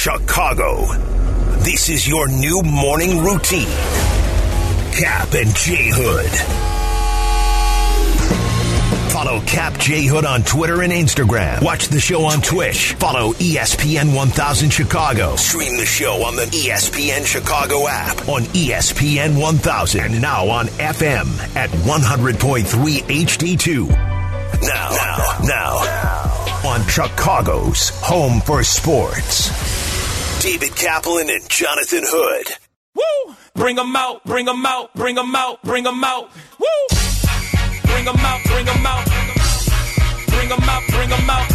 Chicago. This is your new morning routine. Cap and J Hood. Follow Cap J Hood on Twitter and Instagram. Watch the show on Twitch. Follow ESPN 1000 Chicago. Stream the show on the ESPN Chicago app on ESPN 1000 and now on FM at 100.3 HD2. Now, now, now, on Chicago's home for sports. David Kaplan and Jonathan Hood. Woo! Bring them out, bring them out, bring them out, bring them out. Woo! Bring them out, bring them out. Bring them out, bring them out.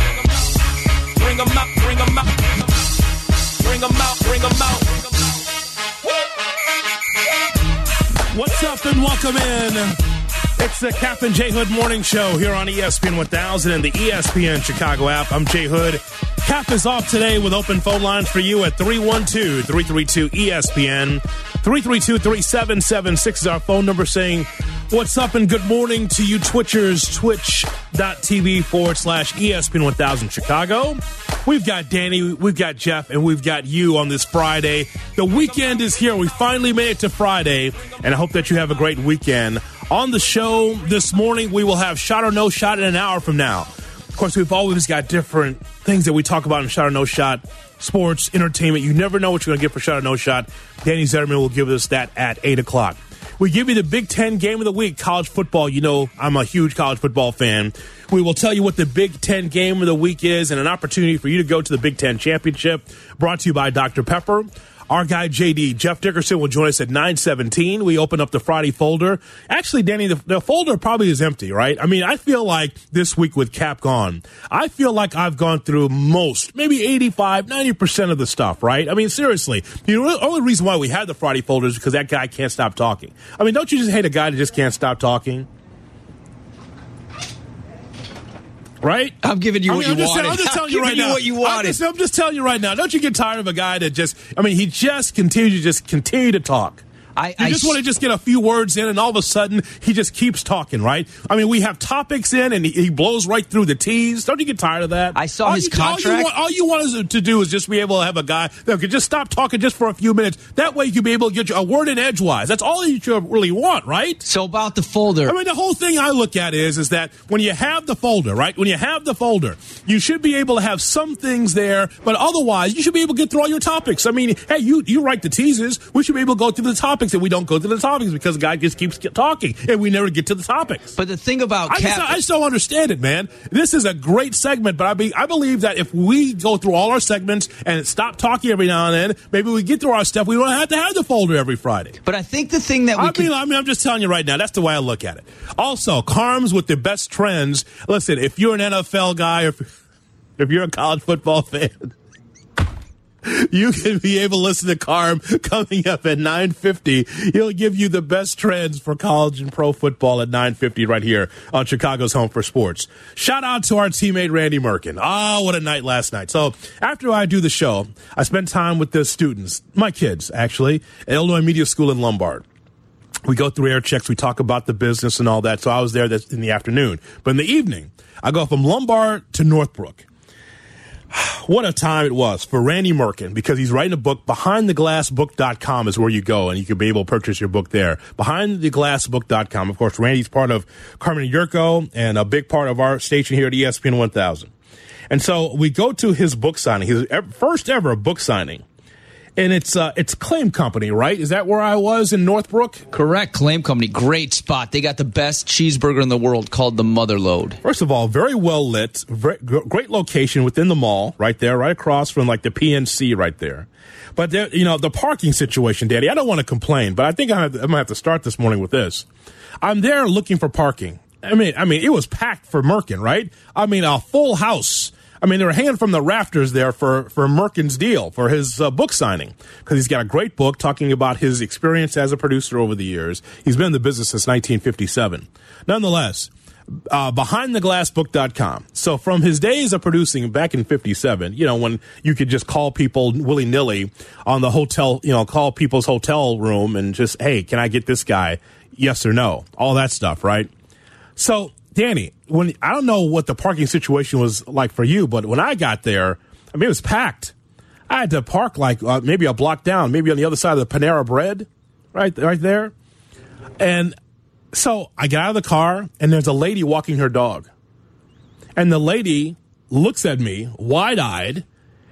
Bring them out, bring them out. Bring them out, bring them out. What's up and welcome in. It's the Cap and J Hood Morning Show here on ESPN 1000 and the ESPN Chicago app. I'm Jay Hood. Cap is off today with open phone lines for you at 312 332 ESPN. 332 3776 is our phone number saying, What's up and good morning to you, Twitchers, twitch.tv forward slash ESPN 1000 Chicago. We've got Danny, we've got Jeff, and we've got you on this Friday. The weekend is here. We finally made it to Friday, and I hope that you have a great weekend. On the show this morning, we will have Shot or No Shot in an hour from now. Of course, we've always got different things that we talk about in Shot or No Shot sports, entertainment. You never know what you're going to get for Shot or No Shot. Danny Zederman will give us that at 8 o'clock. We give you the Big Ten game of the week, college football. You know, I'm a huge college football fan. We will tell you what the Big Ten game of the week is and an opportunity for you to go to the Big Ten championship brought to you by Dr. Pepper. Our guy JD Jeff Dickerson will join us at 9:17. We open up the Friday folder. Actually, Danny, the, the folder probably is empty, right? I mean, I feel like this week with Cap gone, I feel like I've gone through most, maybe 85, 90% of the stuff, right? I mean, seriously. The only reason why we had the Friday folder is because that guy can't stop talking. I mean, don't you just hate a guy that just can't stop talking? Right? I'm giving you I what mean, you I'm just, wanted. I'm just telling I'm you right now. what you I'm just, I'm just telling you right now. Don't you get tired of a guy that just? I mean, he just continues to just continue to talk. I, You I just s- want to just get a few words in, and all of a sudden he just keeps talking, right? I mean, we have topics in, and he, he blows right through the T's. Don't you get tired of that? I saw all his you, All you, contract. want, all you want to do is just be able to have a guy that could just stop talking just for a few minutes. That way, you can be able to get a word in edgewise. That's all you really want, right? So about the folder. I mean, the whole thing I look at is is that when you have the folder, right? When you have the folder, you should be able to have some things there, but otherwise, you should be able to get through all your topics. I mean, hey, you you write the teasers. We should be able to go through the topics, and we don't go through the topics because the guy just keeps talking, and we never get to the topics. but the thing about I just, I just don't understand it, man. This is a great segment, but I be, I believe that if we go through all our segments and stop talking every now and then, maybe we get through our stuff. We don't have to have the folder every Friday. but I think the thing that we I could, mean, I mean, I'm just telling you right now. That's the way I look at it. Also, Carms with the best trends. Listen, if you're an NFL guy, or if, if you're a college football fan, you can be able to listen to Carm coming up at 9:50. He'll give you the best trends for college and pro football at 9:50 right here on Chicago's Home for Sports. Shout out to our teammate Randy Merkin. Ah, what a night last night. So after I do the show, I spend time with the students, my kids actually, at Illinois Media School in Lombard we go through air checks, we talk about the business and all that. So I was there in the afternoon. But in the evening, I go from Lombard to Northbrook. What a time it was for Randy Merkin because he's writing a book. BehindTheGlassBook.com is where you go and you can be able to purchase your book there. BehindTheGlassBook.com. Of course, Randy's part of Carmen Jurko and a big part of our station here at ESPN 1000. And so we go to his book signing, his first ever book signing. And it's uh, it's Claim Company, right? Is that where I was in Northbrook? correct claim company, great spot. They got the best cheeseburger in the world called the Mother Lode. First of all, very well lit, very, great location within the mall, right there, right across from like the PNC, right there. But there, you know, the parking situation, Daddy. I don't want to complain, but I think I have to, I'm gonna have to start this morning with this. I'm there looking for parking. I mean, I mean, it was packed for Merkin, right? I mean, a full house. I mean, they were hanging from the rafters there for, for Merkin's deal, for his uh, book signing. Because he's got a great book talking about his experience as a producer over the years. He's been in the business since 1957. Nonetheless, uh, behindtheglassbook.com. So from his days of producing back in 57, you know, when you could just call people willy nilly on the hotel, you know, call people's hotel room and just, hey, can I get this guy? Yes or no? All that stuff, right? So, Danny, when I don't know what the parking situation was like for you, but when I got there, I mean, it was packed. I had to park like uh, maybe a block down, maybe on the other side of the Panera Bread, right, right there. And so I get out of the car, and there's a lady walking her dog, and the lady looks at me wide eyed,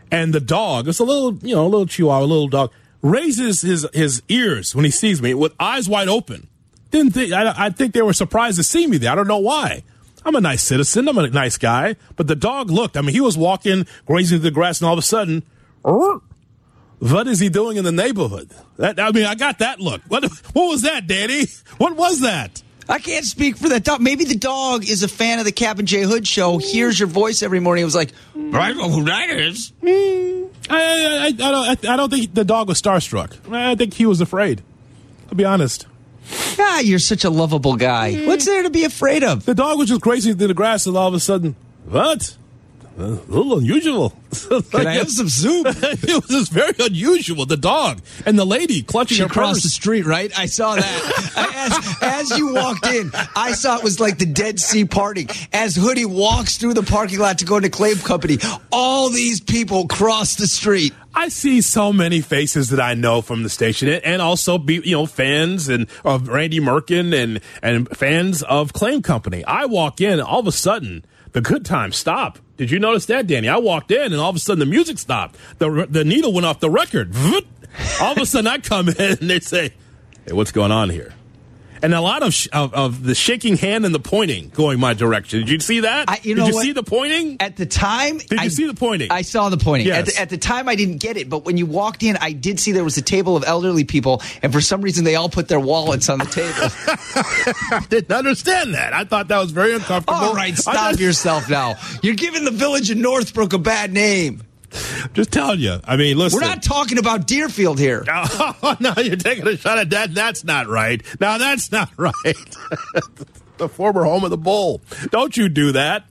and the dog, it's a little, you know, a little chihuahua, a little dog, raises his his ears when he sees me with eyes wide open. Didn't think I, I think they were surprised to see me there. I don't know why. I'm a nice citizen. I'm a nice guy. But the dog looked. I mean, he was walking, grazing the grass, and all of a sudden, what is he doing in the neighborhood? That, I mean, I got that look. What, what was that, Danny? What was that? I can't speak for that dog. Maybe the dog is a fan of the Cap and J Hood show, hears your voice every morning. It was like, I know who that is. I, I, I, I don't, I don't think the dog was starstruck. I think he was afraid. I'll be honest. Ah, you're such a lovable guy. What's there to be afraid of? The dog was just grazing through the grass, and all of a sudden, what? A little unusual. Can I have some soup? it was just very unusual. The dog and the lady clutching She purse. the street, right? I saw that. as, as you walked in, I saw it was like the Dead Sea party. As Hoodie walks through the parking lot to go into Claim Company, all these people cross the street. I see so many faces that I know from the station, and- also be you know fans and of Randy Merkin and and fans of Claim Company. I walk in, all of a sudden the good times stop. Did you notice that, Danny? I walked in, and all of a sudden the music stopped. the The needle went off the record. All of a sudden, I come in, and they say, "Hey, what's going on here?" And a lot of, sh- of of the shaking hand and the pointing going my direction. Did you see that? I- you know Did you what? see the pointing? At the time, Did you I, see the pointing? I saw the pointing. At, the, at the time, I didn't get it, but when you walked in, I did see there was a table of elderly people, and for some reason, they all put their wallets on the table. I didn't understand that. I thought that was very uncomfortable. all right, stop yourself now. You're giving the village in Northbrook a bad name. Just telling you. I mean, listen. We're not talking about Deerfield here. Oh, no, you're taking a shot at that. That's not right. Now, that's not right. the former home of the Bull. Don't you do that.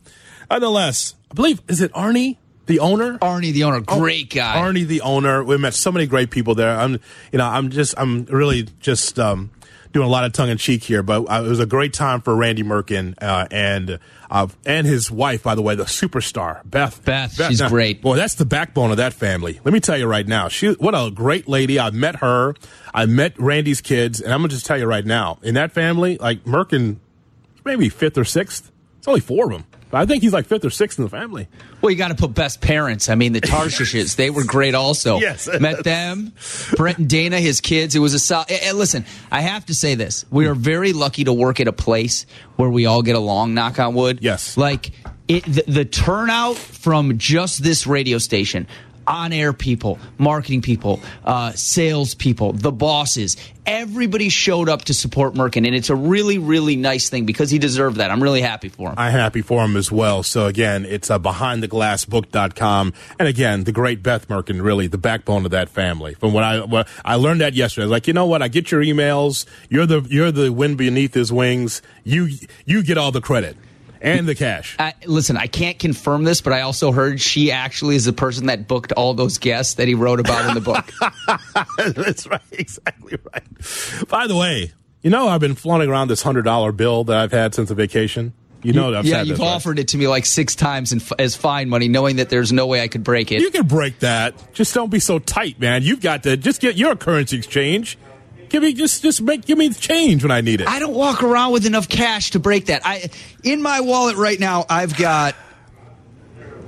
Nonetheless, I believe, is it Arnie, the owner? Arnie, the owner, great guy. Arnie, the owner. We met so many great people there. I'm, you know, I'm just, I'm really just um, doing a lot of tongue in cheek here, but uh, it was a great time for Randy Merkin uh, and uh, and his wife, by the way, the superstar Beth. Beth, she's great. Boy, that's the backbone of that family. Let me tell you right now, she what a great lady. I met her. I met Randy's kids, and I'm gonna just tell you right now, in that family, like Merkin, maybe fifth or sixth. It's only four of them. I think he's like fifth or sixth in the family. Well, you got to put best parents. I mean, the Tarshishes, they were great also. Yes. Met them. Brent and Dana, his kids. It was a solid. And eh, eh, listen, I have to say this. We are very lucky to work at a place where we all get along, knock on wood. Yes. Like, it, the, the turnout from just this radio station, on air people, marketing people, uh, sales people, the bosses, everybody showed up to support Merkin. And it's a really, really nice thing because he deserved that. I'm really happy for him. I'm happy for him as well. So again, it's uh, behindtheglassbook.com. And again, the great Beth Merkin, really the backbone of that family. From what I, what I learned that yesterday. I was like, you know what? I get your emails. You're the, you're the wind beneath his wings. You, you get all the credit and the cash. I, listen, I can't confirm this, but I also heard she actually is the person that booked all those guests that he wrote about in the book. That's right. Exactly right. By the way, you know, I've been flaunting around this hundred dollar bill that I've had since the vacation. You know, I've yeah, said you've this, right? offered it to me like six times f- as fine money, knowing that there's no way I could break it. You can break that. Just don't be so tight, man. You've got to just get your currency exchange. Give me just just make give me the change when I need it. I don't walk around with enough cash to break that. I in my wallet right now, I've got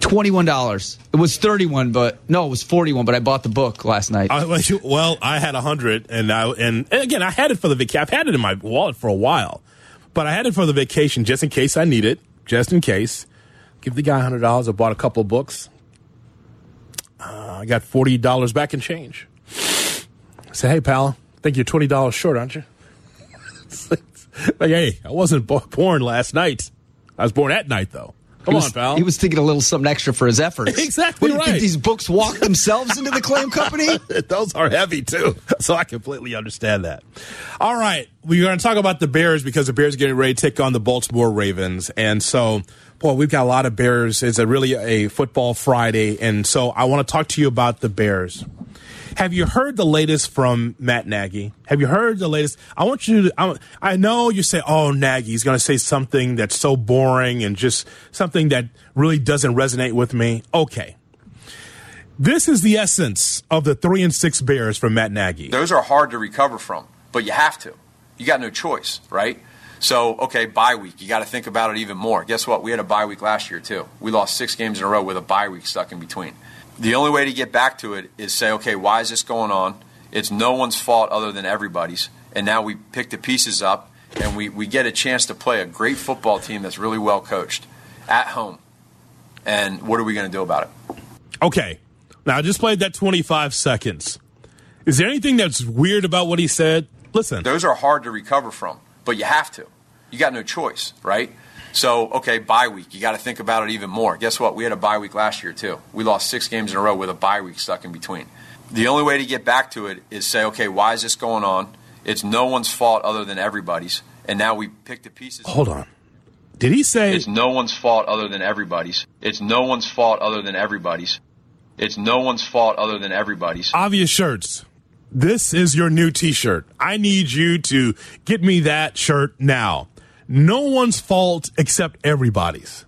twenty one dollars. It was thirty one, but no, it was forty one. But I bought the book last night. I, well, I had a hundred, and I and, and again, I had it for the vacation. I've had it in my wallet for a while, but I had it for the vacation just in case I need it, just in case. Give the guy hundred dollars. I bought a couple of books. Uh, I got forty dollars back in change. I said, "Hey, pal, think you're twenty dollars short, aren't you?" like, hey, I wasn't bo- born last night. I was born at night, though. Come was, on, pal. He was thinking a little something extra for his efforts. Exactly What, do right. Think these books walk themselves into the claim company? Those are heavy too. So I completely understand that. All right. We're going to talk about the Bears because the Bears are getting ready to take on the Baltimore Ravens. And so, boy, we've got a lot of Bears. It's a really a football Friday. And so I want to talk to you about the Bears. Have you heard the latest from Matt Nagy? Have you heard the latest? I want you to, I, I know you say, oh, Nagy's going to say something that's so boring and just something that really doesn't resonate with me. Okay This is the essence of the three and six Bears from Matt Nagy. Those are hard to recover from, but you have to. You got no choice, right? So, okay, bye week. You got to think about it even more. Guess what? We had a bye week last year, too. We lost six games in a row with a bye week stuck in between. The only way to get back to it is say, okay, why is this going on? It's no one's fault other than everybody's. And now we pick the pieces up and we, we get a chance to play a great football team that's really well coached at home. And what are we going to do about it? Okay. Now, I just played that 25 seconds. Is there anything that's weird about what he said? Listen. Those are hard to recover from, but you have to. You got no choice, right? So, okay, bye week. You got to think about it even more. Guess what? We had a bye week last year, too. We lost six games in a row with a bye week stuck in between. The only way to get back to it is say, okay, why is this going on? It's no one's fault other than everybody's. And now we pick the pieces. Hold on. Did he say it's no one's fault other than everybody's? It's no one's fault other than everybody's. It's no one's fault other than everybody's. Obvious shirts. This is your new t shirt. I need you to get me that shirt now. No one's fault except everybody's.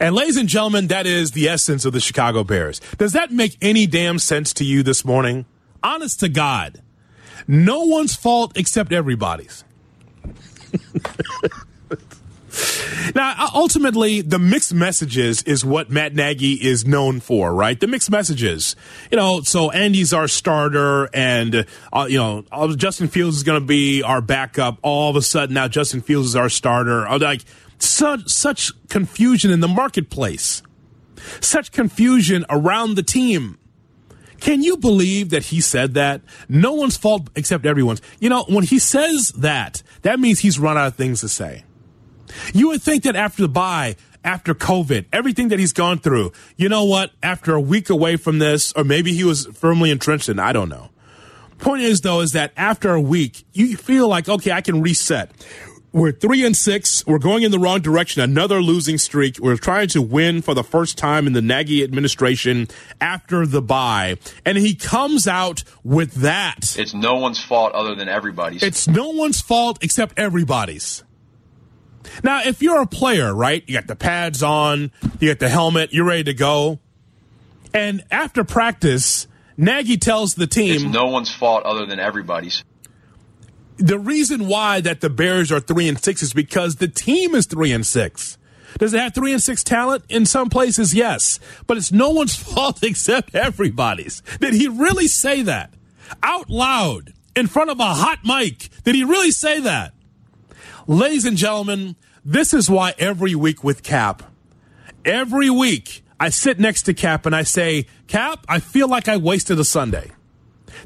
And ladies and gentlemen, that is the essence of the Chicago Bears. Does that make any damn sense to you this morning? Honest to God. No one's fault except everybody's. now, ultimately, the mixed messages is what Matt Nagy is known for, right? The mixed messages. You know, so Andy's our starter, and, uh, you know, Justin Fields is going to be our backup. All of a sudden, now Justin Fields is our starter. Uh, like, such, such confusion in the marketplace, such confusion around the team. Can you believe that he said that? No one's fault except everyone's. You know, when he says that, that means he's run out of things to say. You would think that after the bye, after COVID, everything that he's gone through, you know what? After a week away from this, or maybe he was firmly entrenched in, I don't know. Point is, though, is that after a week, you feel like, okay, I can reset. We're three and six. We're going in the wrong direction. Another losing streak. We're trying to win for the first time in the Nagy administration after the bye. And he comes out with that. It's no one's fault other than everybody's. It's no one's fault except everybody's. Now, if you're a player, right, you got the pads on, you got the helmet, you're ready to go. And after practice, Nagy tells the team. It's no one's fault other than everybody's the reason why that the Bears are three and six is because the team is three and six. Does it have three and six talent? In some places, yes. But it's no one's fault except everybody's. Did he really say that? Out loud, in front of a hot mic. Did he really say that? Ladies and gentlemen, this is why every week with Cap, every week I sit next to Cap and I say, Cap, I feel like I wasted a Sunday.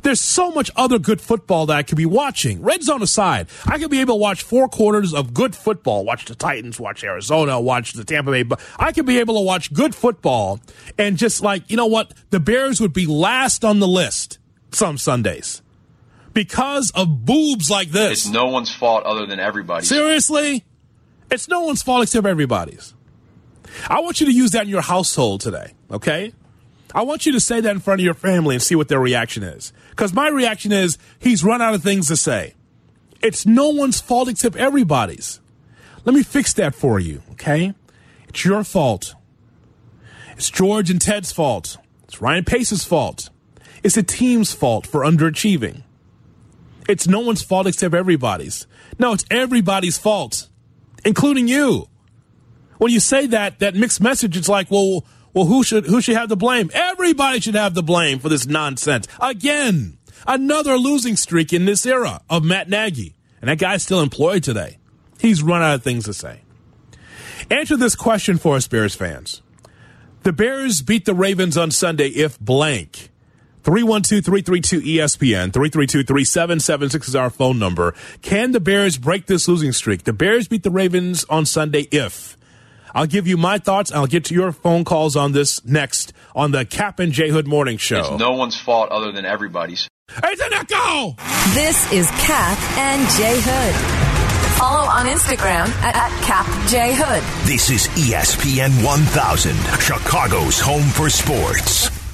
There's so much other good football that I could be watching. Red zone aside, I could be able to watch four quarters of good football. Watch the Titans, watch Arizona, watch the Tampa Bay. But I could be able to watch good football and just like, you know what? The Bears would be last on the list some Sundays because of boobs like this. It's no one's fault other than everybody's. Seriously? It's no one's fault except everybody's. I want you to use that in your household today, okay? I want you to say that in front of your family and see what their reaction is. Because my reaction is he's run out of things to say. It's no one's fault except everybody's. Let me fix that for you, okay? It's your fault. It's George and Ted's fault. It's Ryan Pace's fault. It's the team's fault for underachieving. It's no one's fault except everybody's. No, it's everybody's fault, including you. When you say that, that mixed message, it's like, well, well, who should who should have the blame? Everybody should have the blame for this nonsense. Again, another losing streak in this era of Matt Nagy. And that guy's still employed today. He's run out of things to say. Answer this question for us Bears fans. The Bears beat the Ravens on Sunday if blank. 312-332-ESPN, 332-3776 is our phone number. Can the Bears break this losing streak? The Bears beat the Ravens on Sunday if I'll give you my thoughts. I'll get to your phone calls on this next on the Cap and J Hood Morning Show. It's no one's fault other than everybody's. It's an echo! This is Cap and J Hood. Follow on Instagram at, at Cap J Hood. This is ESPN 1000, Chicago's home for sports.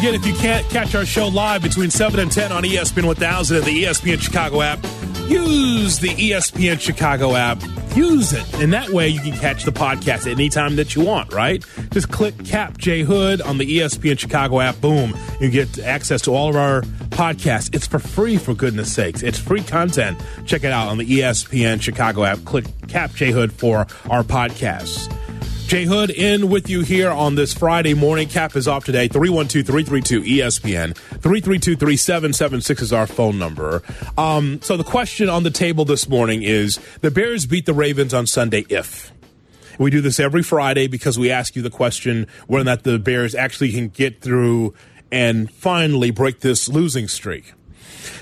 Forget if you can't catch our show live between 7 and 10 on ESPN 1000 and the ESPN Chicago app, use the ESPN Chicago app. Use it. And that way you can catch the podcast anytime that you want, right? Just click Cap J Hood on the ESPN Chicago app. Boom. You get access to all of our podcasts. It's for free, for goodness sakes. It's free content. Check it out on the ESPN Chicago app. Click Cap J Hood for our podcasts. Jay Hood in with you here on this Friday morning. Cap is off today. 312 332 ESPN. 332 3776 is our phone number. Um, so the question on the table this morning is the Bears beat the Ravens on Sunday if. We do this every Friday because we ask you the question whether or not the Bears actually can get through and finally break this losing streak.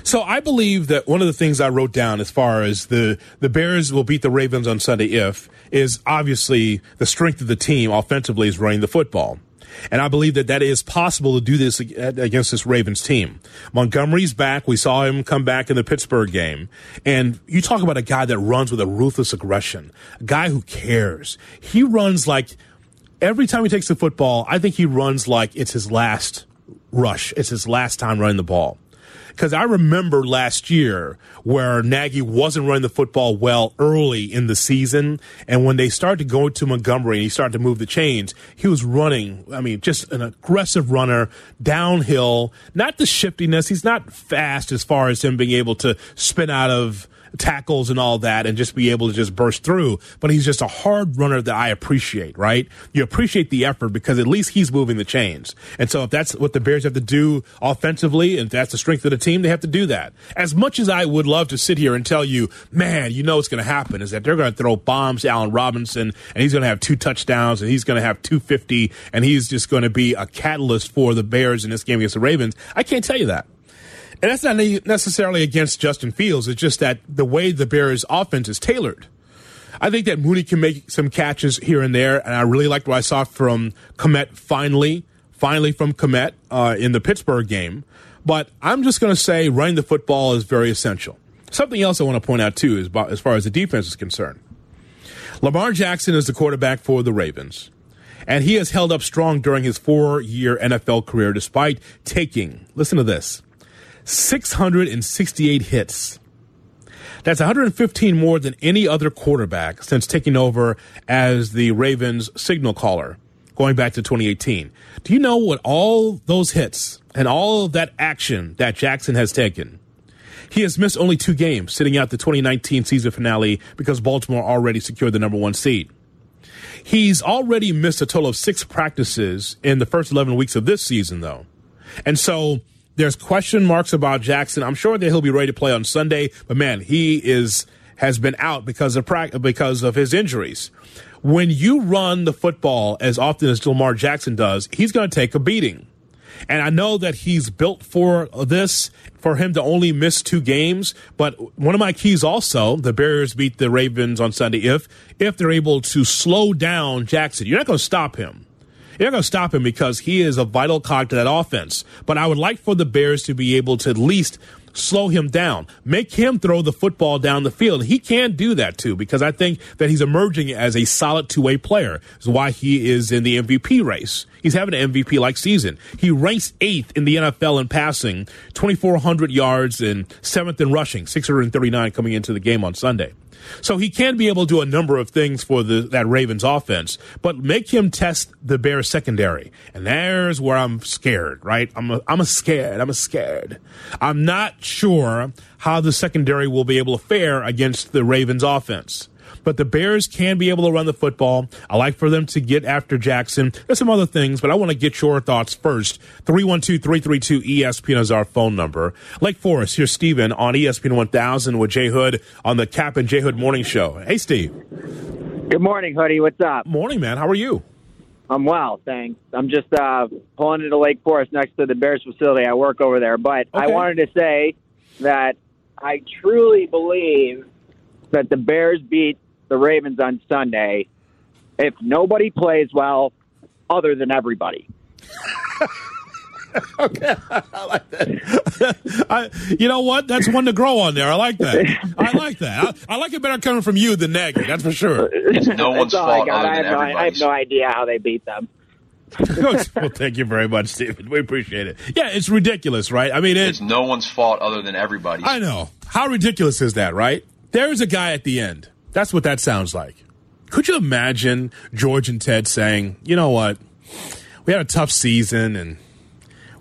So I believe that one of the things I wrote down as far as the the Bears will beat the Ravens on Sunday if is obviously the strength of the team offensively is running the football. And I believe that that is possible to do this against this Ravens team. Montgomery's back. We saw him come back in the Pittsburgh game. And you talk about a guy that runs with a ruthless aggression, a guy who cares. He runs like every time he takes the football, I think he runs like it's his last rush. It's his last time running the ball. Because I remember last year where Nagy wasn't running the football well early in the season. And when they started to go to Montgomery and he started to move the chains, he was running. I mean, just an aggressive runner downhill, not the shiftiness. He's not fast as far as him being able to spin out of tackles and all that and just be able to just burst through. But he's just a hard runner that I appreciate, right? You appreciate the effort because at least he's moving the chains. And so if that's what the Bears have to do offensively and that's the strength of the team, they have to do that. As much as I would love to sit here and tell you, man, you know what's going to happen is that they're going to throw bombs to Allen Robinson and he's going to have two touchdowns and he's going to have 250 and he's just going to be a catalyst for the Bears in this game against the Ravens. I can't tell you that. And that's not necessarily against Justin Fields. It's just that the way the Bears offense is tailored. I think that Mooney can make some catches here and there, and I really liked what I saw from Kmet finally, finally from Kmet uh, in the Pittsburgh game. But I'm just going to say running the football is very essential. Something else I want to point out too is as far as the defense is concerned. Lamar Jackson is the quarterback for the Ravens, and he has held up strong during his four-year NFL career despite taking, listen to this, 668 hits. That's 115 more than any other quarterback since taking over as the Ravens signal caller going back to 2018. Do you know what all those hits and all of that action that Jackson has taken? He has missed only two games, sitting out the 2019 season finale because Baltimore already secured the number one seed. He's already missed a total of six practices in the first 11 weeks of this season, though. And so there's question marks about Jackson. I'm sure that he'll be ready to play on Sunday, but man, he is has been out because of because of his injuries. When you run the football as often as Lamar Jackson does, he's going to take a beating. And I know that he's built for this, for him to only miss two games. But one of my keys also, the Bears beat the Ravens on Sunday if, if they're able to slow down Jackson. You're not going to stop him. You're not going to stop him because he is a vital cog to that offense. But I would like for the Bears to be able to at least slow him down, make him throw the football down the field. He can do that too because I think that he's emerging as a solid two way player. Is why he is in the MVP race. He's having an MVP like season. He ranks eighth in the NFL in passing, 2,400 yards, and seventh in rushing, 639 coming into the game on Sunday. So he can be able to do a number of things for the, that Ravens offense, but make him test the Bears secondary. And there's where I'm scared, right? I'm a, I'm a scared. I'm a scared. I'm not sure how the secondary will be able to fare against the Ravens offense but the Bears can be able to run the football. I like for them to get after Jackson. There's some other things, but I want to get your thoughts first. 312 332 ESPN is our phone number. Lake Forest, here's Steven on ESPN 1000 with Jay Hood on the Cap and Jay Hood Morning Show. Hey, Steve. Good morning, Hoodie. What's up? Morning, man. How are you? I'm well, thanks. I'm just uh, pulling into Lake Forest next to the Bears facility. I work over there. But okay. I wanted to say that I truly believe that the Bears beat the Ravens on Sunday if nobody plays well other than everybody. okay, I like that. I, you know what? That's one to grow on there. I like that. I like that. I, I like it better coming from you than Nagy. That's for sure. It's no one's fault. I, I, have no, I have no idea how they beat them. well, thank you very much, Stephen. We appreciate it. Yeah, it's ridiculous, right? I mean, it, It's no one's fault other than everybody. I know. How ridiculous is that, right? There's a guy at the end. That's what that sounds like. Could you imagine George and Ted saying, you know what? We had a tough season and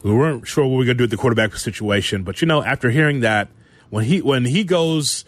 we weren't sure what we were going to do with the quarterback situation. But, you know, after hearing that, when he, when he goes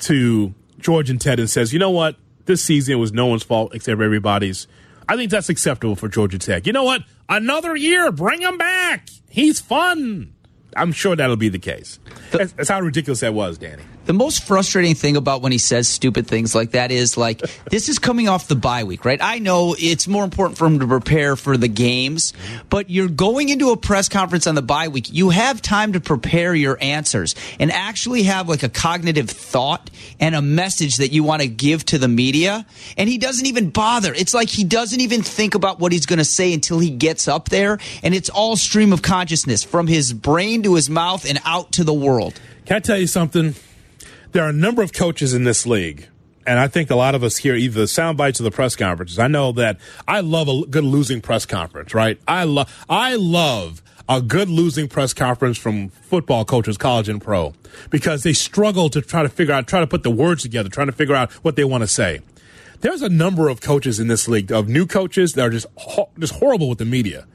to George and Ted and says, you know what? This season was no one's fault except everybody's. I think that's acceptable for Georgia Tech. You know what? Another year, bring him back. He's fun. I'm sure that'll be the case. That's, that's how ridiculous that was, Danny. The most frustrating thing about when he says stupid things like that is like this is coming off the bye week, right? I know it's more important for him to prepare for the games, but you're going into a press conference on the bye week. You have time to prepare your answers and actually have like a cognitive thought and a message that you want to give to the media. And he doesn't even bother. It's like he doesn't even think about what he's going to say until he gets up there, and it's all stream of consciousness from his brain to his mouth and out to the world. Can I tell you something? There are a number of coaches in this league, and I think a lot of us hear either the sound bites or the press conferences. I know that I love a good losing press conference, right? I love I love a good losing press conference from football coaches, college and pro, because they struggle to try to figure out, try to put the words together, trying to figure out what they want to say. There's a number of coaches in this league, of new coaches that are just just horrible with the media.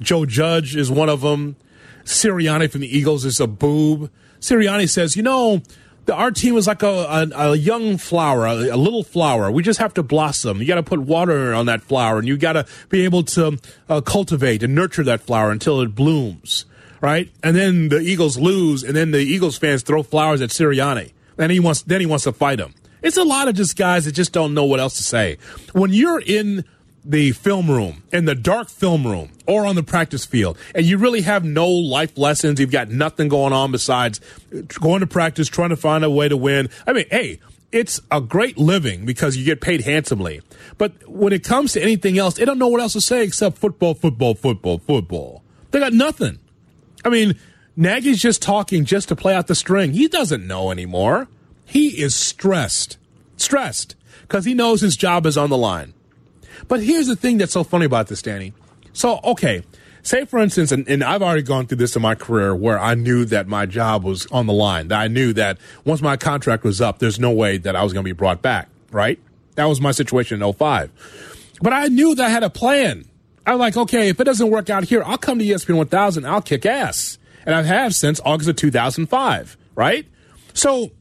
Joe Judge is one of them. Sirianni from the Eagles is a boob. Sirianni says, you know, our team is like a, a, a young flower, a, a, little flower. We just have to blossom. You got to put water on that flower, and you got to be able to uh, cultivate and nurture that flower until it blooms, right? And then the Eagles lose, and then the Eagles fans throw flowers at Sirianni, and he wants then he wants to fight him. It's a lot of just guys that just don't know what else to say. When you're in the film room, in the dark film room, or on the practice field, and you really have no life lessons, you've got nothing going on besides going to practice, trying to find a way to win. I mean, hey, it's a great living because you get paid handsomely. But when it comes to anything else, they don't know what else to say except football, football, football, football. They got nothing. I mean, Nagy's just talking just to play out the string. He doesn't know anymore. He is stressed. Stressed because he knows his job is on the line. But here's the thing that's so funny about this, Danny. So, okay, say for instance, and, and, I've already gone through this in my career where I knew that my job was on the line, that I knew that once my contract was up, there's no way that I was going to be brought back, right? That was my situation in 05. But I knew that I had a plan. I'm like, okay, if it doesn't work out here, I'll come to ESPN 1000, I'll kick ass. And I have since August of 2005, right? So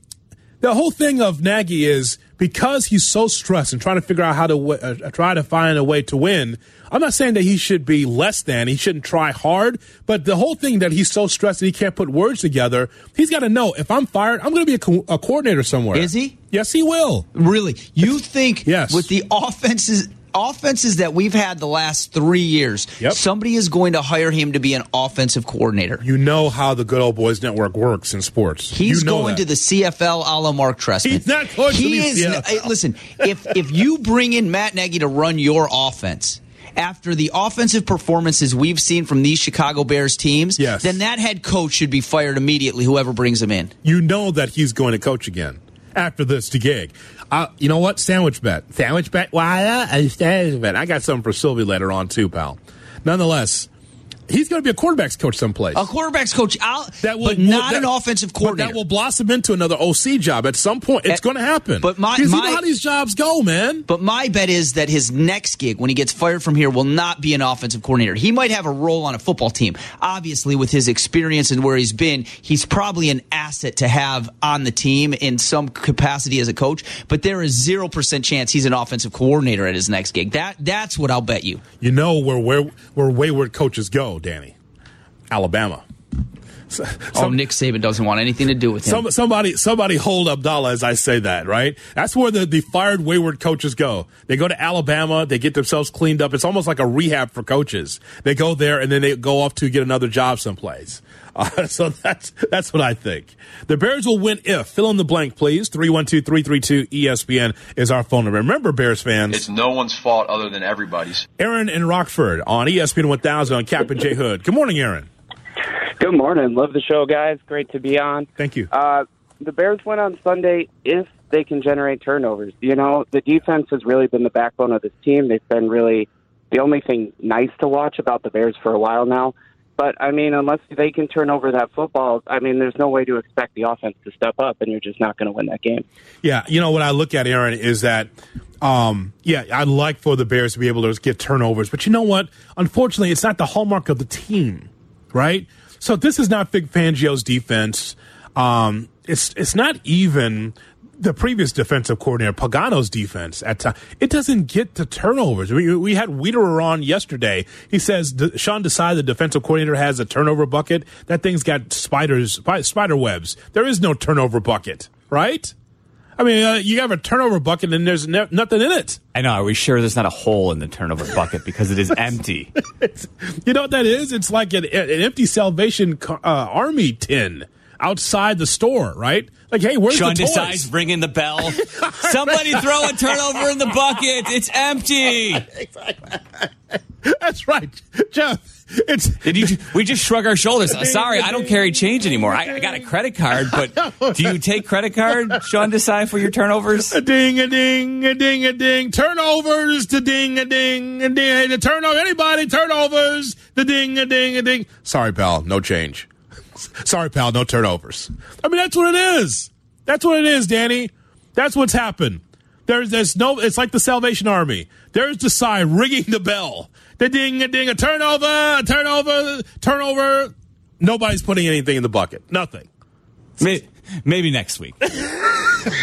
the whole thing of Nagy is because he's so stressed and trying to figure out how to uh, try to find a way to win. I'm not saying that he should be less than, he shouldn't try hard, but the whole thing that he's so stressed that he can't put words together, he's got to know if I'm fired, I'm going to be a, co- a, coordinator somewhere. Is he? Yes, he will. Really? You think yes. with the offenses offenses that we've had the last three years, yep. somebody is going to hire him to be an offensive coordinator. You know how the good old boys network works in sports. He's you know going that. to the CFL a la Mark Trestman. He's not going he to the is, CFL. Listen, if if you bring in Matt Nagy to run your offense. After the offensive performances we've seen from these Chicago Bears teams, yes. then that head coach should be fired immediately, whoever brings him in. You know that he's going to coach again after this to gig. Uh, you know what? Sandwich bet. Sandwich bet. Why? A sandwich bet. I got something for Sylvie later on too, pal. Nonetheless, he's going to be a quarterbacks coach someplace. A quarterbacks coach, I'll, that will, but not that, an offensive coordinator. But that will blossom into another OC job at some point. It's eh, At, going to happen. But my, my, you know how these jobs go, man. But my bet is that his next gig, when he gets fired from here, will not be an offensive coordinator. He might have a role on a football team. Obviously, with his experience and where he's been, he's probably an asset to have on the team in some capacity as a coach. But there is zero percent chance he's an offensive coordinator at his next gig. That that's what I'll bet you. You know where where where wayward coaches go, Danny. Alabama. So, oh, Nick Saban doesn't want anything to do with him. Some, somebody, somebody hold Abdallah as I say that, right? That's where the, the fired wayward coaches go. They go to Alabama, they get themselves cleaned up. It's almost like a rehab for coaches. They go there and then they go off to get another job someplace. Uh, so that's that's what I think. The Bears will win if. Fill in the blank, please. 312-332-ESPN is our phone number. Remember, Bears fans. It's no one's fault other than everybody's. Aaron in Rockford on ESPN 1000 on Captain J Hood. Good morning, Aaron. Good morning. Love the show, guys. Great to be on. Thank you. Uh, the Bears win on Sunday if they can generate turnovers. You know, the defense has really been the backbone of this team. They've been really the only thing nice to watch about the Bears for a while now. But I mean, unless they can turn over that football, I mean, there's no way to expect the offense to step up, and you're just not going to win that game. Yeah, you know what I look at, Aaron, is that um, yeah, I'd like for the Bears to be able to get turnovers, but you know what? Unfortunately, it's not the hallmark of the team, right? So this is not Vic Fangio's defense. Um, it's it's not even the previous defensive coordinator Pagano's defense at time. It doesn't get to turnovers. We, we had Wiederer on yesterday. He says Sean Desai, the defensive coordinator, has a turnover bucket. That thing's got spiders, spider webs. There is no turnover bucket, right? I mean, uh, you have a turnover bucket and there's ne- nothing in it. I know. Are we sure there's not a hole in the turnover bucket because it is empty? you know what that is? It's like an, an empty Salvation uh, Army tin outside the store, right? Like, hey, where's Sean the toys? Desai's ringing the bell. Somebody throw a turnover in the bucket. It's empty. That's right, Jeff. It's Did you? We just shrug our shoulders. Uh, sorry, I don't carry change anymore. I, I got a credit card, but do you take credit card, Sean Desai, for your turnovers? A ding a ding a ding a ding turnovers to ding a ding a ding a turnover anybody turnovers the ding a ding a ding. Sorry, pal, no change. Sorry, pal, no turnovers. I mean, that's what it is. That's what it is, Danny. That's what's happened. There's, there's no. It's like the Salvation Army. There's the Desai ringing the bell. The ding a ding a turnover, a turnover, turnover. Nobody's putting anything in the bucket. Nothing. Maybe, maybe next week.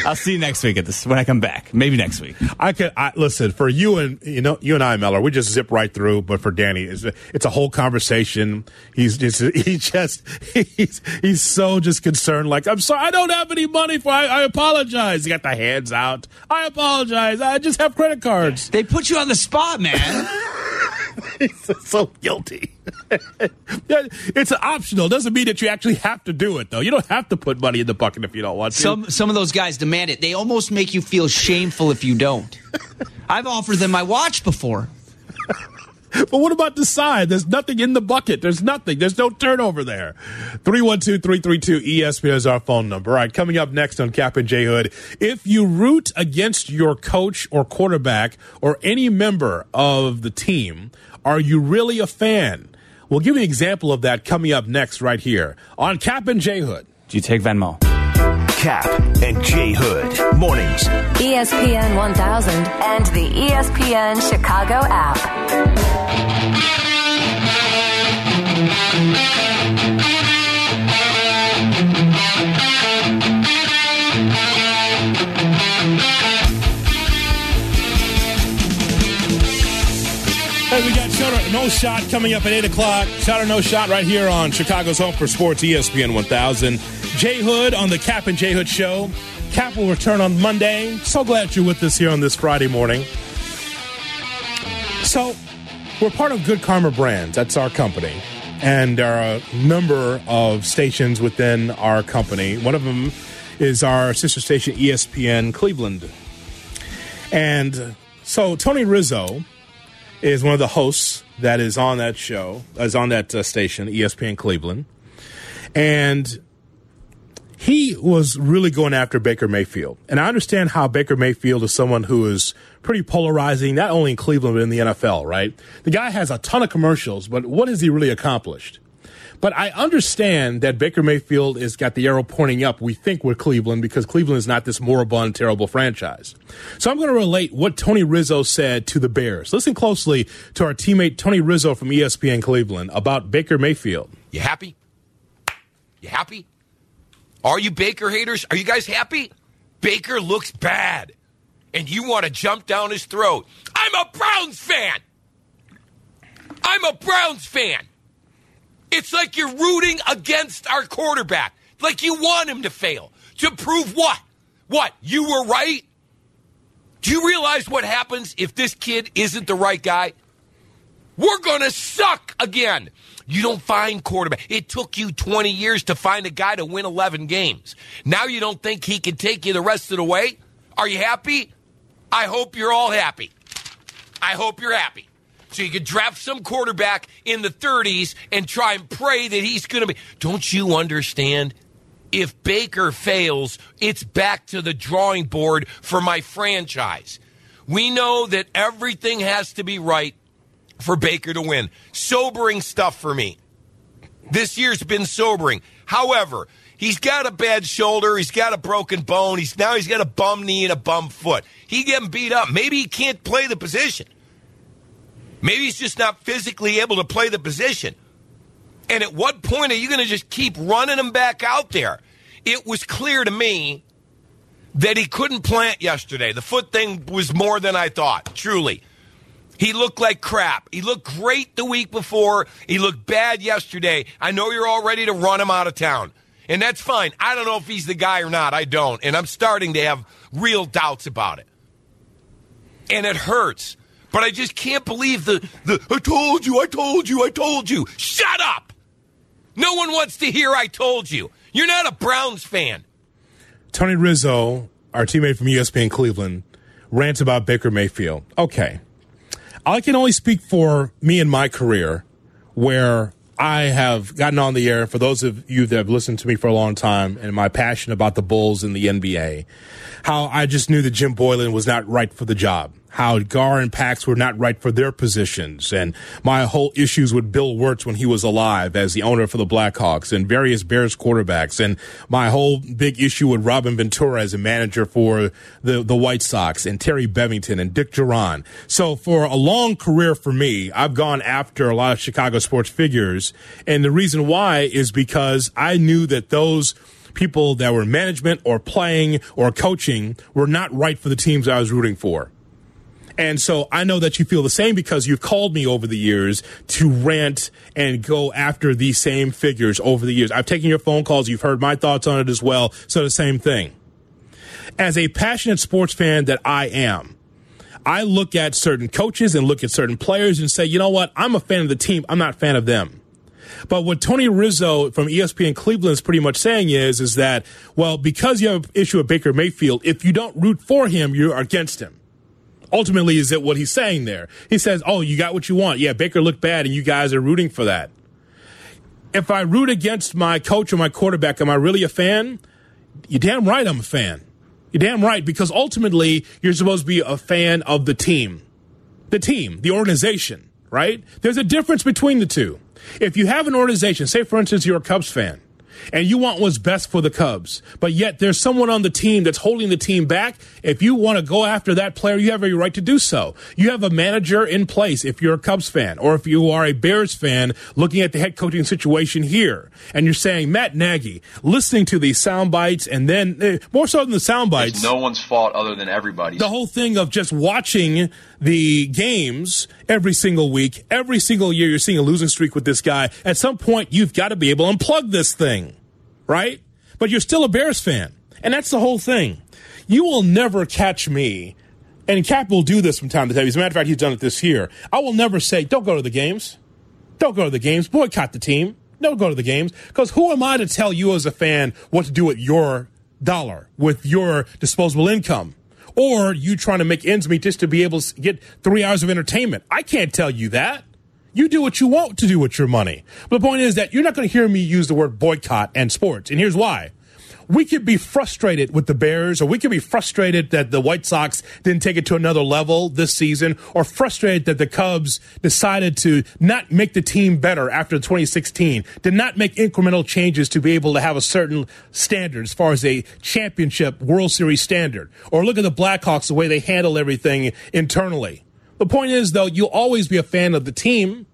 I'll see you next week at this when I come back. Maybe next week. I could I, listen for you and you know you and I, Mellor. We just zip right through. But for Danny, it's a, it's a whole conversation. He's just he just he's he's so just concerned. Like I'm sorry, I don't have any money for. I, I apologize. He got the hands out. I apologize. I just have credit cards. They put you on the spot, man. he's so guilty. it's optional. Doesn't mean that you actually have to do it, though. You don't have to put money in the bucket if you don't want to. Some some of those guys demand it. They almost make you feel shameful if you don't. I've offered them my watch before. but what about the side? There's nothing in the bucket. There's nothing. There's no turnover there. 312-332-ESPN is our phone number. All right, coming up next on Cap and J Hood. If you root against your coach or quarterback or any member of the team, are you really a fan? We'll give you an example of that coming up next right here on Cap and J Hood. Do you take Venmo? Cap and J Hood. Mornings. ESPN 1000 and the ESPN Chicago app. No Shot coming up at 8 o'clock. Shot or No Shot right here on Chicago's Home for Sports, ESPN 1000. J Hood on the Cap and J Hood Show. Cap will return on Monday. So glad you're with us here on this Friday morning. So, we're part of Good Karma Brands. That's our company. And there are a number of stations within our company. One of them is our sister station, ESPN Cleveland. And so, Tony Rizzo is one of the hosts that is on that show, is on that uh, station, ESPN Cleveland. And he was really going after Baker Mayfield. And I understand how Baker Mayfield is someone who is pretty polarizing, not only in Cleveland, but in the NFL, right? The guy has a ton of commercials, but what has he really accomplished? But I understand that Baker Mayfield has got the arrow pointing up, we think, with Cleveland because Cleveland is not this moribund, terrible franchise. So I'm going to relate what Tony Rizzo said to the Bears. Listen closely to our teammate Tony Rizzo from ESPN Cleveland about Baker Mayfield. You happy? You happy? Are you Baker haters? Are you guys happy? Baker looks bad, and you want to jump down his throat. I'm a Browns fan. I'm a Browns fan. It's like you're rooting against our quarterback, like you want him to fail. To prove what? What? You were right? Do you realize what happens if this kid isn't the right guy? We're going to suck again. You don't find quarterback. It took you 20 years to find a guy to win 11 games. Now you don't think he can take you the rest of the way? Are you happy? I hope you're all happy. I hope you're happy. So you could draft some quarterback in the 30s and try and pray that he's going to be. Don't you understand? If Baker fails, it's back to the drawing board for my franchise. We know that everything has to be right for Baker to win. Sobering stuff for me. This year's been sobering. However, he's got a bad shoulder. He's got a broken bone. He's now he's got a bum knee and a bum foot. He getting beat up. Maybe he can't play the position. Maybe he's just not physically able to play the position. And at what point are you going to just keep running him back out there? It was clear to me that he couldn't plant yesterday. The foot thing was more than I thought, truly. He looked like crap. He looked great the week before. He looked bad yesterday. I know you're all ready to run him out of town. And that's fine. I don't know if he's the guy or not. I don't. And I'm starting to have real doubts about it. And it hurts. But I just can't believe the, the I told you, I told you, I told you. Shut up! No one wants to hear I told you. You're not a Browns fan. Tony Rizzo, our teammate from ESPN Cleveland, rants about Baker Mayfield. Okay. I can only speak for me and my career where I have gotten on the air for those of you that have listened to me for a long time and my passion about the Bulls and the NBA. How I just knew that Jim Boylan was not right for the job how Gar and Pax were not right for their positions, and my whole issues with Bill Wirtz when he was alive as the owner for the Blackhawks, and various Bears quarterbacks, and my whole big issue with Robin Ventura as a manager for the the White Sox, and Terry Bevington and Dick Jauron. So for a long career for me, I've gone after a lot of Chicago sports figures, and the reason why is because I knew that those people that were management or playing or coaching were not right for the teams I was rooting for. And so I know that you feel the same because you've called me over the years to rant and go after these same figures over the years. I've taken your phone calls. You've heard my thoughts on it as well. So the same thing. As a passionate sports fan that I am, I look at certain coaches and look at certain players and say, you know what? I'm a fan of the team. I'm not a fan of them. But what Tony Rizzo from ESPN Cleveland is pretty much saying is, is that, well, because you have an issue with Baker Mayfield, if you don't root for him, you're against him ultimately is it what he's saying there. He says, "Oh, you got what you want. Yeah, Baker looked bad, and you guys are rooting for that." If I root against my coach or my quarterback, am I really a fan? You're damn right, I'm a fan. You're damn right because ultimately you're supposed to be a fan of the team, the team, the organization. Right? There's a difference between the two. If you have an organization, say for instance you're a Cubs fan and you want what's best for the Cubs, but yet there's someone on the team that's holding the team back, if you want to go after that player, you have every right to do so. You have a manager in place if you're a Cubs fan, or if you are a Bears fan looking at the head coaching situation here, and you're saying, Matt Nagy, listening to these sound bites, and then eh, more so than the sound bites. It's no one's fault other than everybody's. The whole thing of just watching the games every single week, every single year, you're seeing a losing streak with this guy. At some point, you've got to be able to unplug this thing right? But you're still a Bears fan. And that's the whole thing. You will never catch me, and Cap will do this from time to time. As a matter of fact, he's done it this year. I will never say, don't go to the games. Don't go to the games. Boycott the team. Don't go to the games. Because who am I to tell you as a fan what to do with your dollar, with your disposable income? Or you trying to make ends meet just to be able to get three hours of entertainment. I can't tell you that. You do what you want to do with your money. But the point is that you're not going to hear me use the word boycott and sports. And here's why. We could be frustrated with the Bears, or we could be frustrated that the White Sox didn't take it to another level this season, or frustrated that the Cubs decided to not make the team better after 2016, did not make incremental changes to be able to have a certain standard as far as a championship World Series standard. Or look at the Blackhawks, the way they handle everything internally. The point is, though, you'll always be a fan of the team.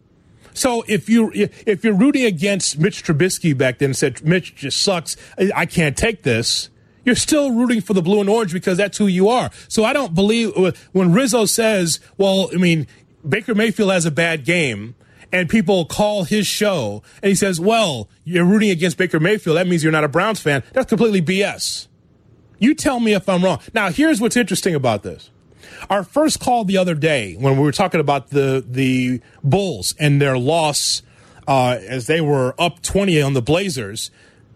So if you if you're rooting against Mitch Trubisky back then and said Mitch just sucks, I can't take this. You're still rooting for the blue and orange because that's who you are. So I don't believe uh, when Rizzo says, "Well, I mean, Baker Mayfield has a bad game." And people call his show and he says, Well, you're rooting against Baker Mayfield. That means you're not a Browns fan. That's completely BS. You tell me if I'm wrong. Now, here's what's interesting about this. Our first call the other day when we were talking about the the Bulls and their loss uh, as they were up 20 on the Blazers,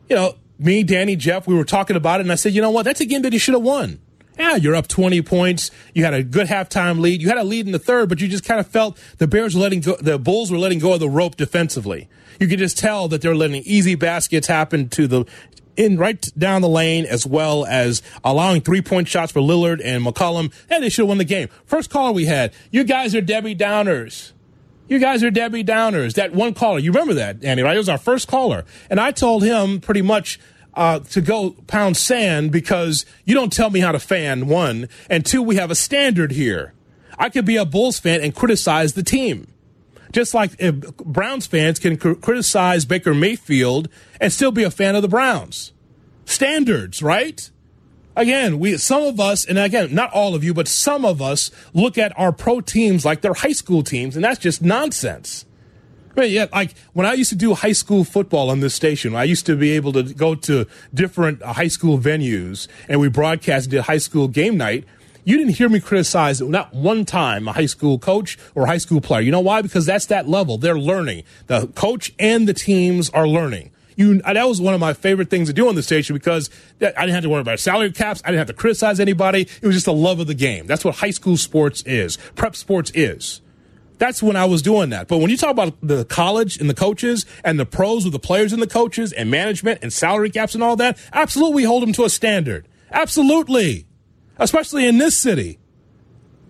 you know, me, Danny, Jeff, we were talking about it, and I said, you know what, that's a game that you should have won. Yeah, you're up 20 points. You had a good halftime lead. You had a lead in the third, but you just kind of felt the Bears were letting go, the Bulls were letting go of the rope defensively. You could just tell that they're letting easy baskets happen to the in right down the lane as well as allowing three point shots for Lillard and McCollum. And they should have won the game. First caller we had, you guys are Debbie Downers. You guys are Debbie Downers. That one caller, you remember that, Andy, right? It was our first caller. And I told him pretty much uh, to go pound sand because you don't tell me how to fan, one. And two, we have a standard here. I could be a Bulls fan and criticize the team. Just like if Browns fans can cr- criticize Baker Mayfield and still be a fan of the Browns. Standards, right? Again, we some of us, and again, not all of you, but some of us look at our pro teams like they're high school teams, and that's just nonsense. I mean, yeah, like when I used to do high school football on this station, I used to be able to go to different uh, high school venues and we broadcast did high school game night. You didn't hear me criticize not one time a high school coach or high school player. You know why? Because that's that level. They're learning. The coach and the teams are learning. You, that was one of my favorite things to do on the station because I didn't have to worry about salary caps. I didn't have to criticize anybody. It was just the love of the game. That's what high school sports is. Prep sports is. That's when I was doing that. But when you talk about the college and the coaches and the pros with the players and the coaches and management and salary caps and all that, absolutely hold them to a standard. Absolutely. Especially in this city.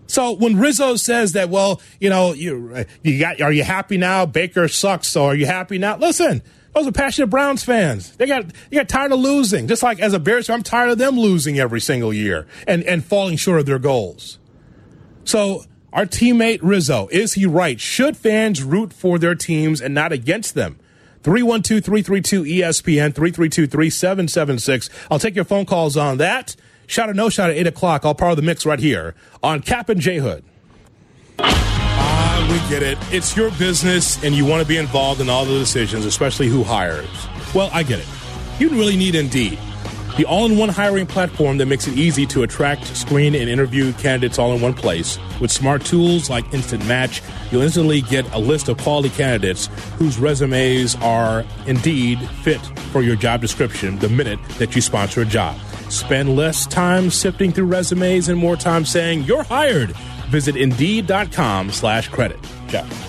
So when Rizzo says that, well, you know, you you got are you happy now? Baker sucks, so are you happy now? Listen, those are passionate Browns fans. They got they got tired of losing. Just like as a Bears fan, I'm tired of them losing every single year and, and falling short of their goals. So our teammate Rizzo, is he right? Should fans root for their teams and not against them? 312 332 ESPN 332 3776. I'll take your phone calls on that. Shot or no shot at 8 o'clock. I'll part of the mix right here on Cap and J Hood. Ah, we get it. It's your business, and you want to be involved in all the decisions, especially who hires. Well, I get it. You really need Indeed, the all in one hiring platform that makes it easy to attract, screen, and interview candidates all in one place. With smart tools like Instant Match, you'll instantly get a list of quality candidates whose resumes are indeed fit for your job description the minute that you sponsor a job. Spend less time sifting through resumes and more time saying you're hired. Visit Indeed.com slash credit. Jeff.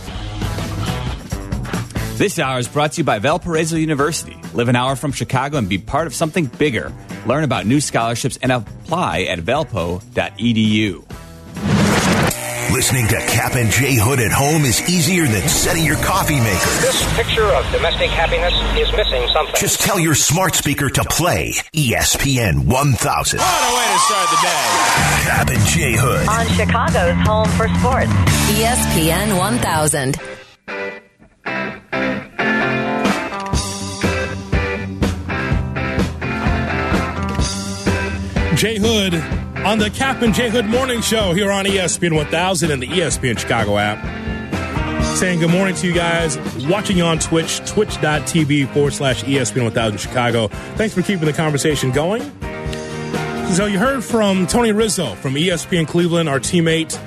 This hour is brought to you by Valparaiso University. Live an hour from Chicago and be part of something bigger. Learn about new scholarships and apply at valpo.edu. Listening to Cap and J Hood at home is easier than setting your coffee maker. This picture of domestic happiness is missing something. Just tell your smart speaker to play ESPN 1000. What a way to start the day. Cap and J Hood. On Chicago's home for sports, ESPN 1000. Jay Hood on the Cap and Jay Hood Morning Show here on ESPN 1000 and the ESPN Chicago app. Saying good morning to you guys watching on Twitch, twitch.tv forward slash ESPN 1000 Chicago. Thanks for keeping the conversation going. So you heard from Tony Rizzo from ESPN Cleveland, our teammate.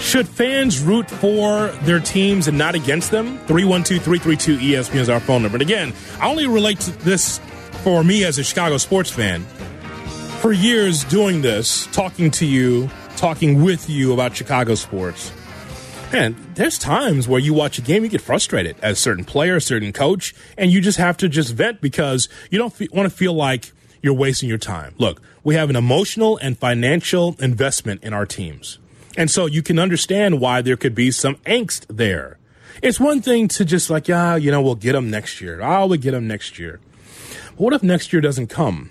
Should fans root for their teams and not against them? 312 332 ESPN is our phone number. And again, I only relate to this for me as a Chicago sports fan for years doing this, talking to you, talking with you about Chicago sports. And there's times where you watch a game, you get frustrated as a certain player, a certain coach, and you just have to just vent because you don't want to feel like you're wasting your time. Look, we have an emotional and financial investment in our teams. And so you can understand why there could be some angst there. It's one thing to just like, yeah, you know, we'll get them next year. Oh, we'll get them next year. But what if next year doesn't come?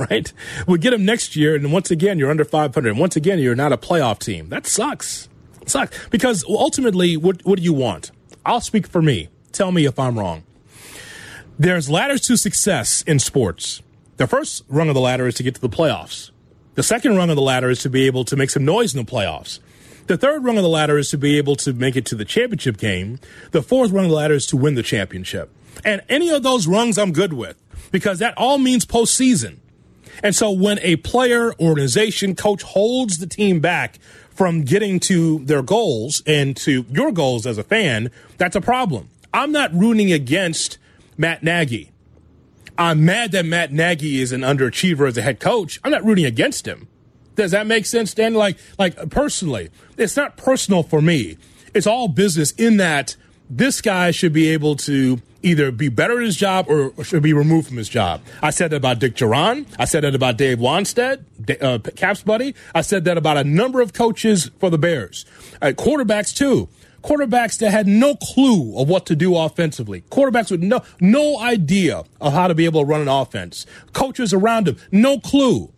right? We get them next year, and once again, you're under 500. And once again, you're not a playoff team. That sucks. It sucks. Because ultimately, what, what do you want? I'll speak for me. Tell me if I'm wrong. There's ladders to success in sports. The first rung of the ladder is to get to the playoffs. The second rung of the ladder is to be able to make some noise in the playoffs. The third rung of the ladder is to be able to make it to the championship game. The fourth rung of the ladder is to win the championship. And any of those rungs I'm good with because that all means postseason. And so when a player, organization, coach holds the team back from getting to their goals and to your goals as a fan, that's a problem. I'm not rooting against Matt Nagy. I'm mad that Matt Nagy is an underachiever as a head coach. I'm not rooting against him. Does that make sense, Dan? Like, like personally, it's not personal for me. It's all business in that this guy should be able to either be better at his job or should be removed from his job. I said that about Dick Jauron. I said that about Dave Wannstedt, uh, Cap's buddy. I said that about a number of coaches for the Bears. Uh, quarterbacks, too. quarterbacks that had no clue of what to do offensively, quarterbacks with no no idea of how to be able to run an offense, coaches around them, no clue.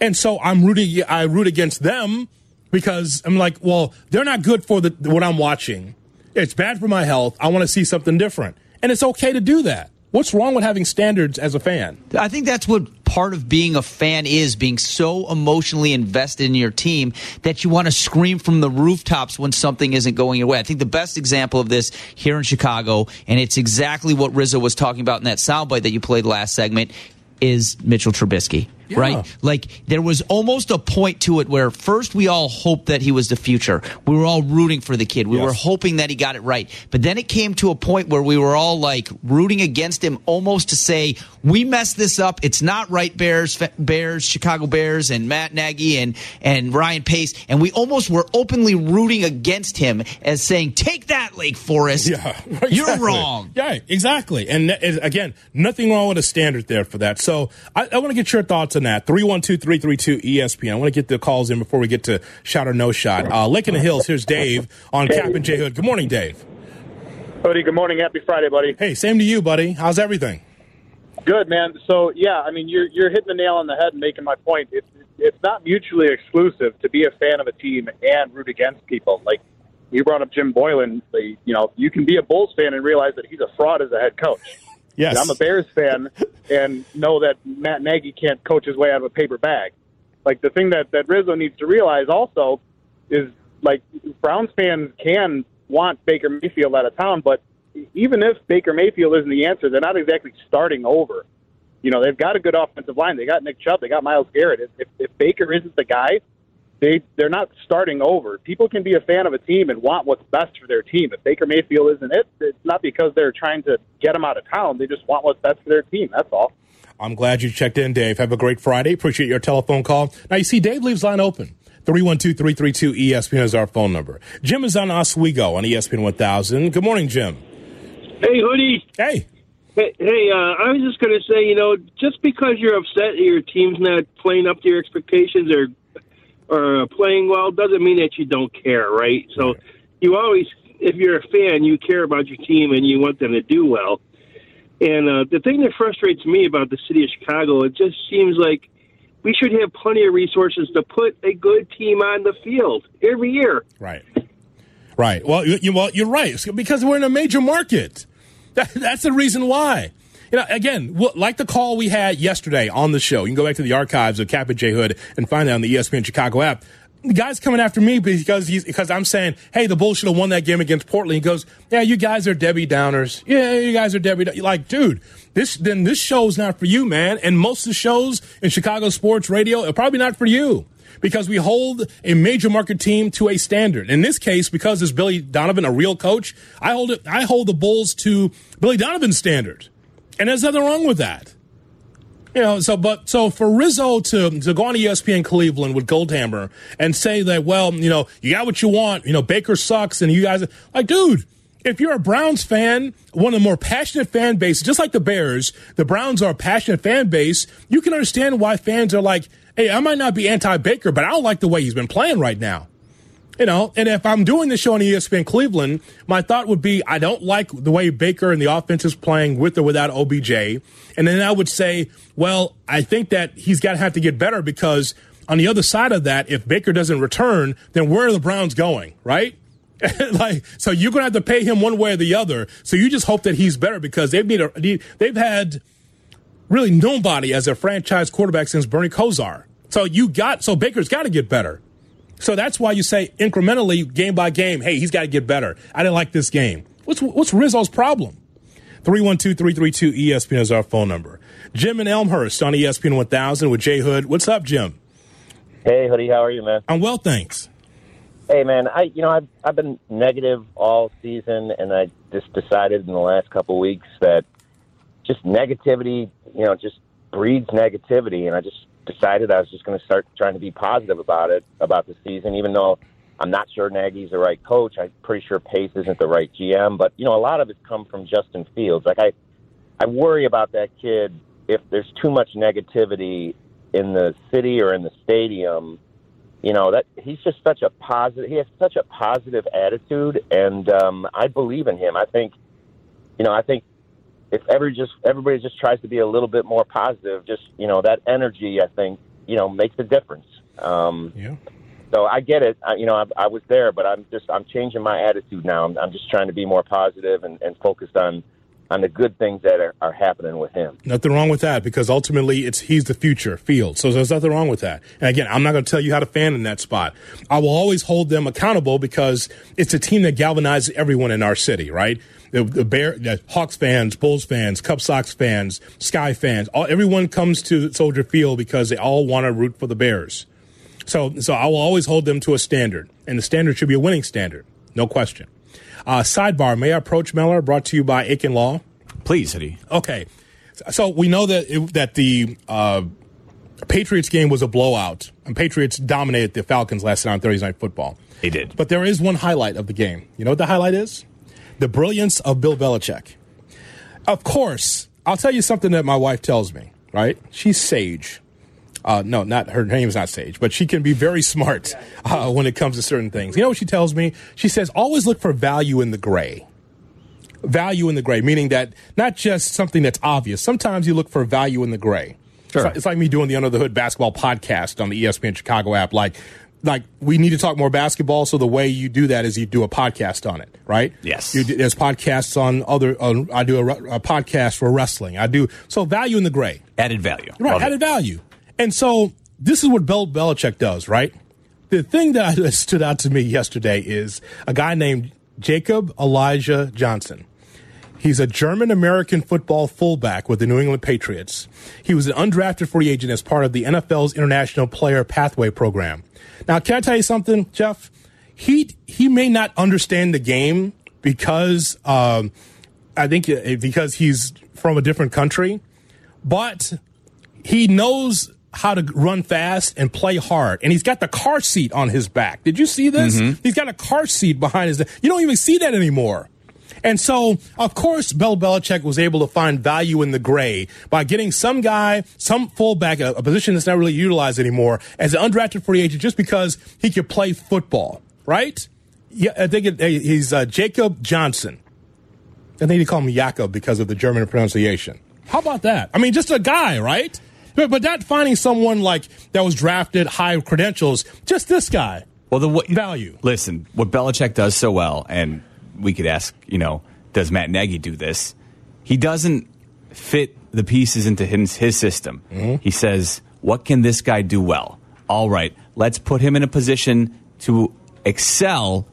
And so I'm rooting. I root against them because I'm like, well, they're not good for the what I'm watching. It's bad for my health. I want to see something different, and it's okay to do that. What's wrong with having standards as a fan? I think that's what part of being a fan is being so emotionally invested in your team that you want to scream from the rooftops when something isn't going your way. I think the best example of this here in Chicago, and it's exactly what Rizzo was talking about in that soundbite that you played last segment, is Mitchell Trubisky. Yeah. Right? Like there was almost a point to it where first we all hoped that he was the future. We were all rooting for the kid. We yes. were hoping that he got it right. But then it came to a point where we were all like rooting against him almost to say, we messed this up. It's not right, Bears, Bears, Chicago Bears, and Matt Nagy and, and Ryan Pace. And we almost were openly rooting against him as saying, take that, Lake Forest. Yeah, exactly. You're wrong. Yeah, exactly. And uh, again, nothing wrong with a standard there for that. So I, I want to get your thoughts on that. 312 332 ESPN. I want to get the calls in before we get to shot or no shot. Uh, Lake in the Hills, here's Dave on Cap and J Hood. Good morning, Dave. Buddy, good morning. Happy Friday, buddy. Hey, same to you, buddy. How's everything? Good, man. So, yeah, I mean, you're, you're hitting the nail on the head and making my point. It's, it's not mutually exclusive to be a fan of a team and root against people. Like, you brought up Jim Boylen. You know, you can be a Bulls fan and realize that he's a fraud as a head coach. Yes. And I'm a Bears fan and know that Matt Nagy can't coach his way out of a paper bag. Like the thing that, that Rizzo needs to realize also is like Browns fans can want Baker Mayfield out of town, but even if Baker Mayfield isn't the answer, they're not exactly starting over. You know, they've got a good offensive line. They got Nick Chubb. They got Myles Garrett. If, if Baker isn't the guy, they they're not starting over. People can be a fan of a team and want what's best for their team. If Baker Mayfield isn't it, it's not because they're trying to get him out of town. They just want what's best for their team. That's all. I'm glad you checked in, Dave. Have a great Friday. Appreciate your telephone call. Now you see, Dave leaves line open. 312-332 ESPN is our phone number. Jim is on Oswego on ESPN 1000. Good morning, Jim. Hey, Hoodie. Hey. Hey, hey uh, I was just going to say, you know, just because you're upset your team's not playing up to your expectations or or playing well doesn't mean that you don't care, right? So right. you always, if you're a fan, you care about your team and you want them to do well. And uh, the thing that frustrates me about the city of Chicago, it just seems like we should have plenty of resources to put a good team on the field every year. Right. Right. Well, you, well, you're right because we're in a major market. That, that's the reason why. You know, again, like the call we had yesterday on the show, you can go back to the archives of and J Hood and find it on the ESPN Chicago app. The guy's coming after me because he's because I'm saying, hey, the Bulls should have won that game against Portland. He goes, yeah, you guys are Debbie Downers. Yeah, you guys are Debbie. Like, dude, this then this show's not for you, man. And most of the shows in Chicago sports radio are probably not for you because we hold a major market team to a standard. In this case, because it's Billy Donovan, a real coach, I hold it. I hold the Bulls to Billy Donovan's standard. And there's nothing wrong with that. You know, so but so for Rizzo to to go on ESPN Cleveland with Goldhammer and say that, well, you know, you got what you want, you know, Baker sucks, and you guys like, dude, if you're a Browns fan, one of the more passionate fan bases, just like the Bears, the Browns are a passionate fan base. You can understand why fans are like, hey, I might not be anti Baker, but I don't like the way he's been playing right now. You know, and if I'm doing the show on ESPN Cleveland, my thought would be I don't like the way Baker and the offense is playing with or without OBJ. And then I would say, well, I think that he's got to have to get better because on the other side of that, if Baker doesn't return, then where are the Browns going, right? like, so you're going to have to pay him one way or the other. So you just hope that he's better because they've made a, they've had really nobody as a franchise quarterback since Bernie Kosar. So you got, so Baker's got to get better. So that's why you say incrementally, game by game, hey, he's got to get better. I didn't like this game. What's, what's Rizzo's problem? 312 332 ESPN is our phone number. Jim and Elmhurst on ESPN 1000 with Jay Hood. What's up, Jim? Hey, Hoodie, how are you, man? I'm well, thanks. Hey, man, I you know I've I've been negative all season, and I just decided in the last couple weeks that just negativity, you know, just breeds negativity, and I just decided I was just going to start trying to be positive about it, about the season, even though I'm not sure Nagy's the right coach. I'm pretty sure Pace isn't the right GM. But, you know, a lot of it's come from Justin Fields. Like, I, I worry about that kid if there's too much negativity in the city or in the stadium. you know that he's just such a positive. He has such a positive attitude, and um, I believe in him. I think, you know, I think if ever just everybody just tries to be a little bit more positive, just you know that energy, I think you know makes a difference. Um, yeah. So I get it. I, you know, I, I was there, but I'm just I'm changing my attitude now. I'm, I'm just trying to be more positive and, and focused on on the good things that are, are happening with him. Nothing wrong with that because ultimately it's he's the future field. So there's nothing wrong with that. And again, I'm not going to tell you how to fan in that spot. I will always hold them accountable because it's a team that galvanizes everyone in our city, right? The, the Bear, the Hawks fans, Bulls fans, Cub Sox fans, Sky fans, all, everyone comes to Soldier Field because they all want to root for the Bears. So, so I will always hold them to a standard, and the standard should be a winning standard, no question. Uh, sidebar: May I approach Miller? Brought to you by Aiken Law. Please, Eddie. Okay, so we know that it, that the uh, Patriots game was a blowout, and Patriots dominated the Falcons last night on Thursday Night Football. They did, but there is one highlight of the game. You know what the highlight is? The brilliance of Bill Belichick. Of course, I'll tell you something that my wife tells me. Right? She's sage. Uh, no, not her name's not Sage, but she can be very smart uh, when it comes to certain things. You know what she tells me? She says, always look for value in the gray. Value in the gray, meaning that not just something that's obvious. Sometimes you look for value in the gray. Sure. It's, like, it's like me doing the Under the Hood basketball podcast on the ESPN Chicago app. Like, like we need to talk more basketball. So the way you do that is you do a podcast on it, right? Yes. You do, there's podcasts on other. On, I do a, a podcast for wrestling. I do so value in the gray. Added value. Right, Love it. added value. And so this is what Bill Belichick does, right? The thing that stood out to me yesterday is a guy named Jacob Elijah Johnson. He's a German American football fullback with the New England Patriots. He was an undrafted free agent as part of the NFL's International Player Pathway Program. Now, can I tell you something, Jeff? He he may not understand the game because um, I think uh, because he's from a different country, but he knows how to run fast and play hard. And he's got the car seat on his back. Did you see this? He's got a car seat behind his. You don't even see that anymore. And so, of course, Bill Belichick was able to find value in the gray by getting some guy, some fullback, a, a position that's not really utilized anymore, as an undrafted free agent just because he could play football, right? Yeah, I think it, he's uh, Jacob Johnson. I think they call him Jakob because of the German pronunciation. How about that? I mean, just a guy, right? But, but not finding someone like that was drafted high credentials, just this guy. Well, the what, value. Listen, what Belichick does so well, and we could ask, you know, does Matt Nagy do this? He doesn't fit the pieces into his, his system. Mm-hmm. He says, what can this guy do well? All right, let's put him in a position to excel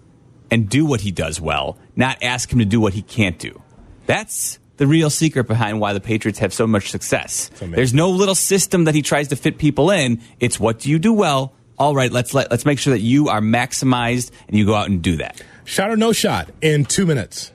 and do what he does well, not ask him to do what he can't do. That's the real secret behind why the Patriots have so much success. There's no little system that he tries to fit people in. It's what do you do well? All right, let's let, let's make sure that you are maximized and you go out and do that. Shot or no shot in two minutes.